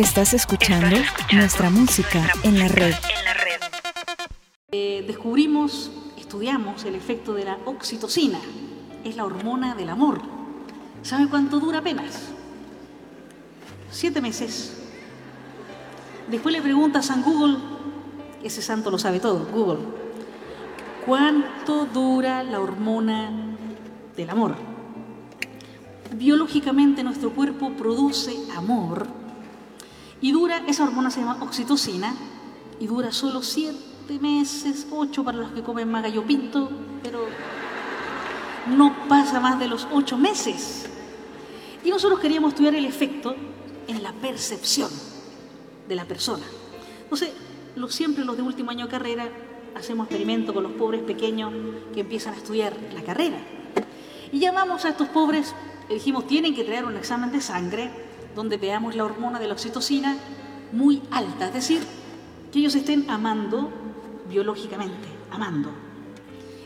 Estás escuchando nuestra música en la red. Eh, descubrimos, estudiamos el efecto de la oxitocina. Es la hormona del amor. ¿Sabe cuánto dura apenas? Siete meses. Después le preguntas a Google, ese santo lo sabe todo, Google, ¿cuánto dura la hormona del amor? Biológicamente nuestro cuerpo produce amor y dura, esa hormona se llama oxitocina y dura solo siete meses, ocho para los que comen más gallo pinto, pero no pasa más de los ocho meses. Y nosotros queríamos estudiar el efecto en la percepción de la persona. Entonces, lo, siempre los de último año de carrera hacemos experimento con los pobres pequeños que empiezan a estudiar la carrera. Y llamamos a estos pobres, dijimos, tienen que traer un examen de sangre donde veamos la hormona de la oxitocina muy alta, es decir, que ellos estén amando biológicamente, amando.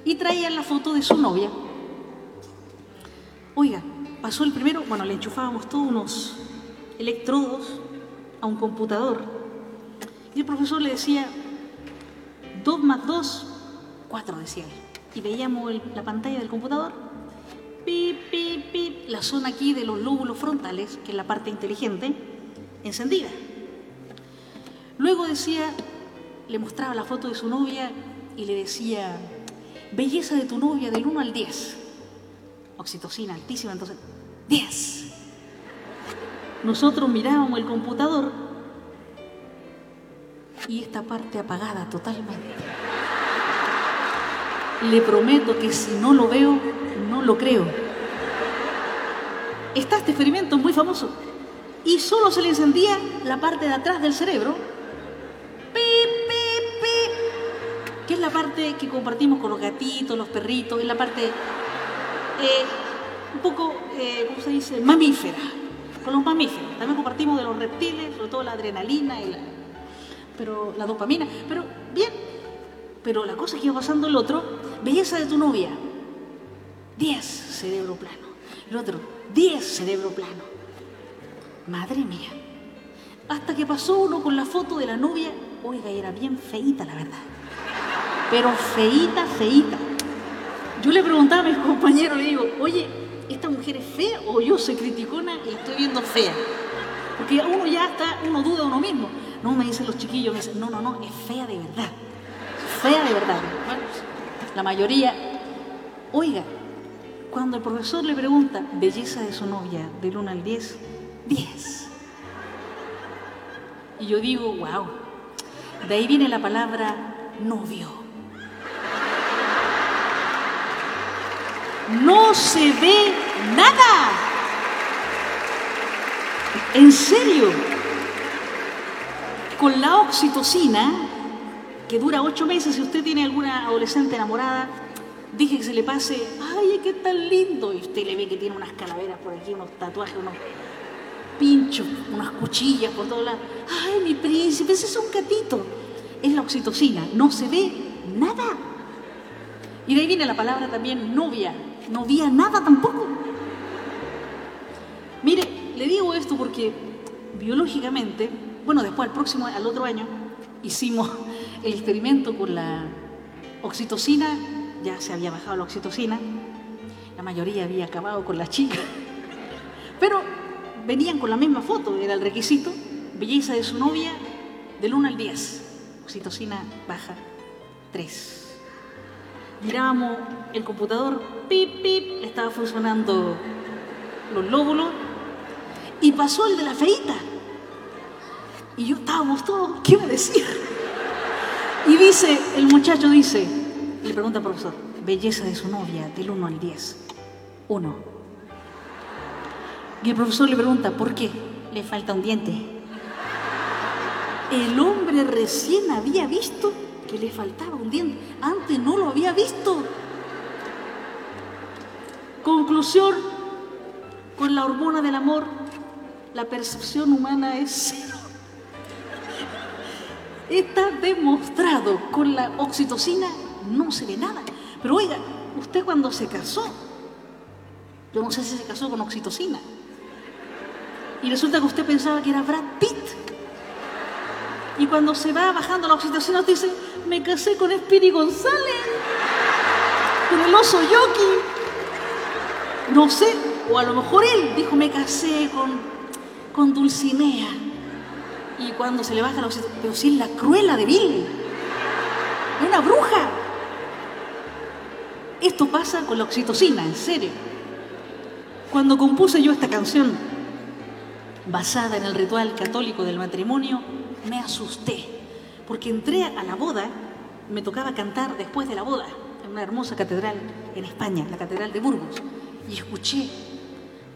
Y traían la foto de su novia. Oiga, pasó el primero, bueno, le enchufábamos todos unos electrodos a un computador. Y el profesor le decía, 2 más 2, 4 decía él. Y veíamos la pantalla del computador, la zona aquí de los lóbulos frontales, que es la parte inteligente, encendida. Luego decía, le mostraba la foto de su novia y le decía, belleza de tu novia del 1 al 10. Oxitocina altísima, entonces, 10. Nosotros mirábamos el computador y esta parte apagada totalmente. Le prometo que si no lo veo, no lo creo. Está este experimento muy famoso y solo se le encendía la parte de atrás del cerebro, que es la parte que compartimos con los gatitos, los perritos, es la parte eh, un poco, eh, ¿cómo se dice?, mamífera con los mamíferos. También compartimos de los reptiles, sobre todo la adrenalina y la, pero, la dopamina. Pero bien, pero la cosa que iba pasando el otro, belleza de tu novia, 10 cerebro plano. El otro, 10 cerebro plano. Madre mía. Hasta que pasó uno con la foto de la novia, oiga, era bien feíta la verdad. Pero feíta, feíta. Yo le preguntaba a mis compañeros, le digo, oye, ¿esta mujer es fea o yo soy criticona y estoy viendo fea? Porque uno ya está, uno duda de uno mismo. No, me dicen los chiquillos, me dicen, no, no, no, es fea de verdad. Fea de verdad. Bueno, la mayoría, oiga, cuando el profesor le pregunta belleza de su novia del 1 al 10, 10. Y yo digo, wow, de ahí viene la palabra novio. no se ve nada. En serio. Con la oxitocina, que dura ocho meses, si usted tiene alguna adolescente enamorada, dije que se le pase, ay, qué tan lindo. Y usted le ve que tiene unas calaveras por aquí, unos tatuajes, unos pinchos, unas cuchillas por todos lados. Ay, mi príncipe, ese es un gatito. Es la oxitocina, no se ve nada. Y de ahí viene la palabra también novia, no había nada tampoco. Mire, le digo esto porque biológicamente, bueno, después al próximo, al otro año, hicimos el experimento con la oxitocina, ya se había bajado la oxitocina, la mayoría había acabado con la chica, pero venían con la misma foto, era el requisito, belleza de su novia del 1 al 10, oxitocina baja 3 mirábamos el computador, pip, pip, estaba funcionando los lóbulos, y pasó el de la feita. Y yo estábamos todos, ¿qué me decía? Y dice, el muchacho dice, le pregunta al profesor, belleza de su novia, del 1 al 10. 1. Y el profesor le pregunta, ¿por qué? Le falta un diente. El hombre recién había visto que le faltaba un diente. Antes no lo había visto. Conclusión, con la hormona del amor, la percepción humana es cero. Está demostrado con la oxitocina, no se ve nada. Pero oiga, usted cuando se casó, yo no sé si se casó con oxitocina, y resulta que usted pensaba que era Brad Pitt. Y cuando se va bajando la oxitocina, te dice, me casé con Speedy González, con el oso Yoki. No sé, o a lo mejor él dijo, me casé con, con Dulcinea. Y cuando se le baja la oxitocina, pero es la cruela de Bill, una bruja. Esto pasa con la oxitocina, en serio. Cuando compuse yo esta canción, basada en el ritual católico del matrimonio, me asusté, porque entré a la boda, me tocaba cantar después de la boda, en una hermosa catedral en España, la Catedral de Burgos, y escuché,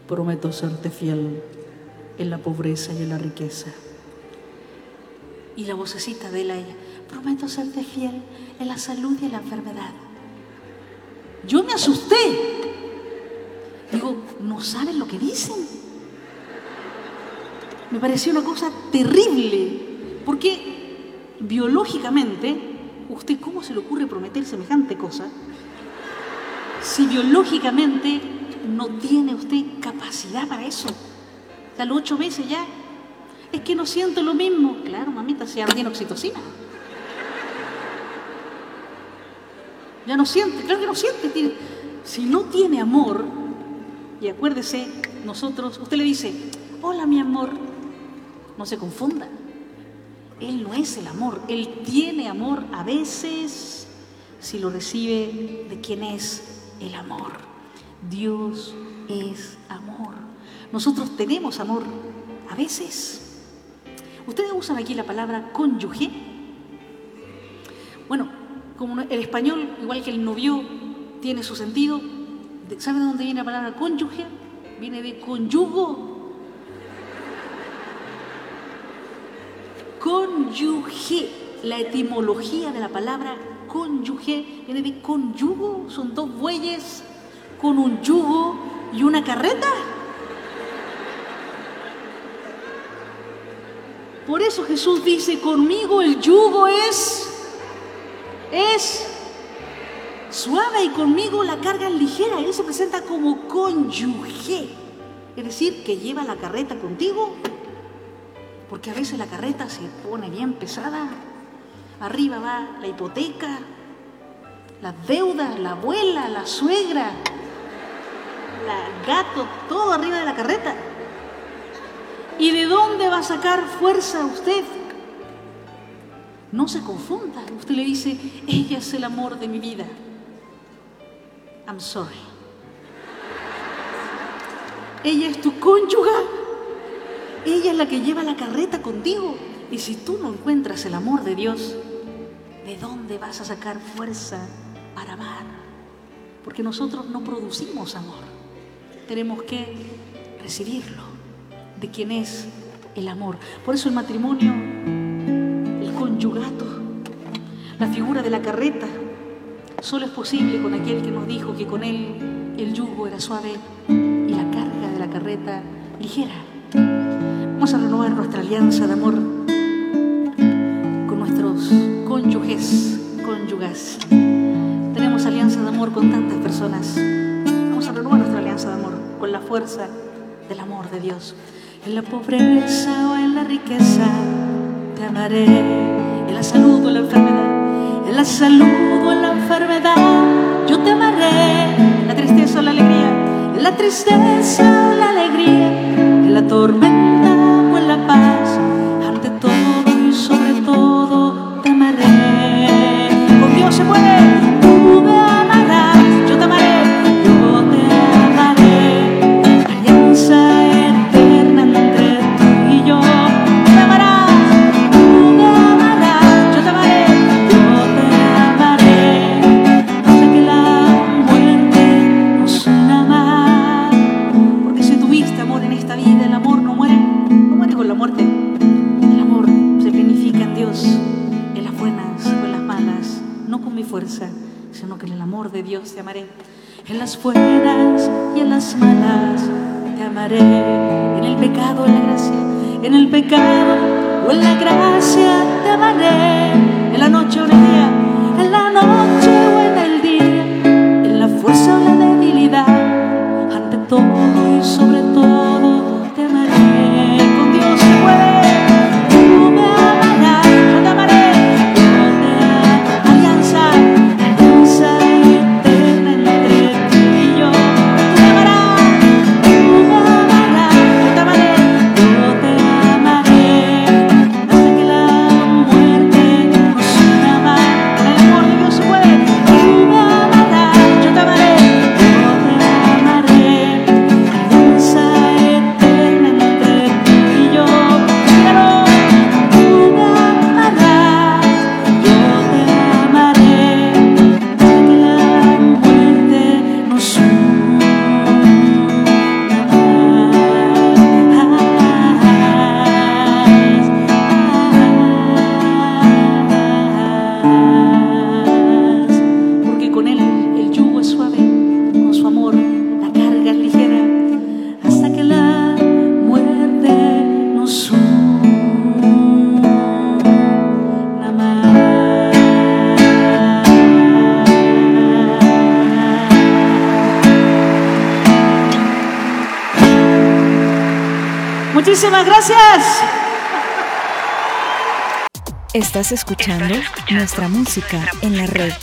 prometo serte fiel en la pobreza y en la riqueza. Y la vocecita de ella, prometo serte fiel en la salud y en la enfermedad. Yo me asusté. Digo, ¿no saben lo que dicen? Me pareció una cosa terrible. Porque biológicamente, ¿usted cómo se le ocurre prometer semejante cosa? Si biológicamente no tiene usted capacidad para eso. Ocho meses ya. Es que no siento lo mismo. Claro, mamita, si ahora tiene oxitocina. Ya no siente, claro que no siente. Si no tiene amor, y acuérdese, nosotros, usted le dice, hola mi amor, no se confunda. Él no es el amor, Él tiene amor a veces si lo recibe de quien es el amor. Dios es amor. Nosotros tenemos amor a veces. Ustedes usan aquí la palabra cónyuge. Bueno, como el español, igual que el novio, tiene su sentido, ¿saben de dónde viene la palabra cónyuge? Viene de conyugo Cónyuge, la etimología de la palabra cónyuge viene de conyugo, son dos bueyes con un yugo y una carreta. Por eso Jesús dice, conmigo el yugo es, es suave y conmigo la carga ligera. Él se presenta como cónyuge, es decir, que lleva la carreta contigo porque a veces la carreta se pone bien pesada. Arriba va la hipoteca, las deudas, la abuela, la suegra, el gato, todo arriba de la carreta. ¿Y de dónde va a sacar fuerza usted? No se confunda. Usted le dice, ella es el amor de mi vida. I'm sorry. Ella es tu cónyuga. Ella es la que lleva la carreta contigo. Y si tú no encuentras el amor de Dios, ¿de dónde vas a sacar fuerza para amar? Porque nosotros no producimos amor. Tenemos que recibirlo de quien es el amor. Por eso el matrimonio, el conyugato, la figura de la carreta, solo es posible con aquel que nos dijo que con él el yugo era suave y la carga de la carreta ligera. Vamos a renovar nuestra alianza de amor con nuestros cónyuges, cónyugas. Tenemos alianza de amor con tantas personas. Vamos a renovar nuestra alianza de amor con la fuerza del amor de Dios. En la pobreza o en la riqueza te amaré. En la salud o en la enfermedad. En la salud o en la enfermedad yo te amaré. La tristeza o la alegría. En la tristeza o la alegría. En la tormenta sino que en el amor de Dios te amaré. En las buenas y en las malas te amaré. En el pecado, en la gracia, en el pecado o en la gracia te amaré. En la noche o en el día, en la noche o en el día, en la fuerza o la debilidad, ante todo y sobre todo Muchísimas gracias. Estás escuchando nuestra música en la red.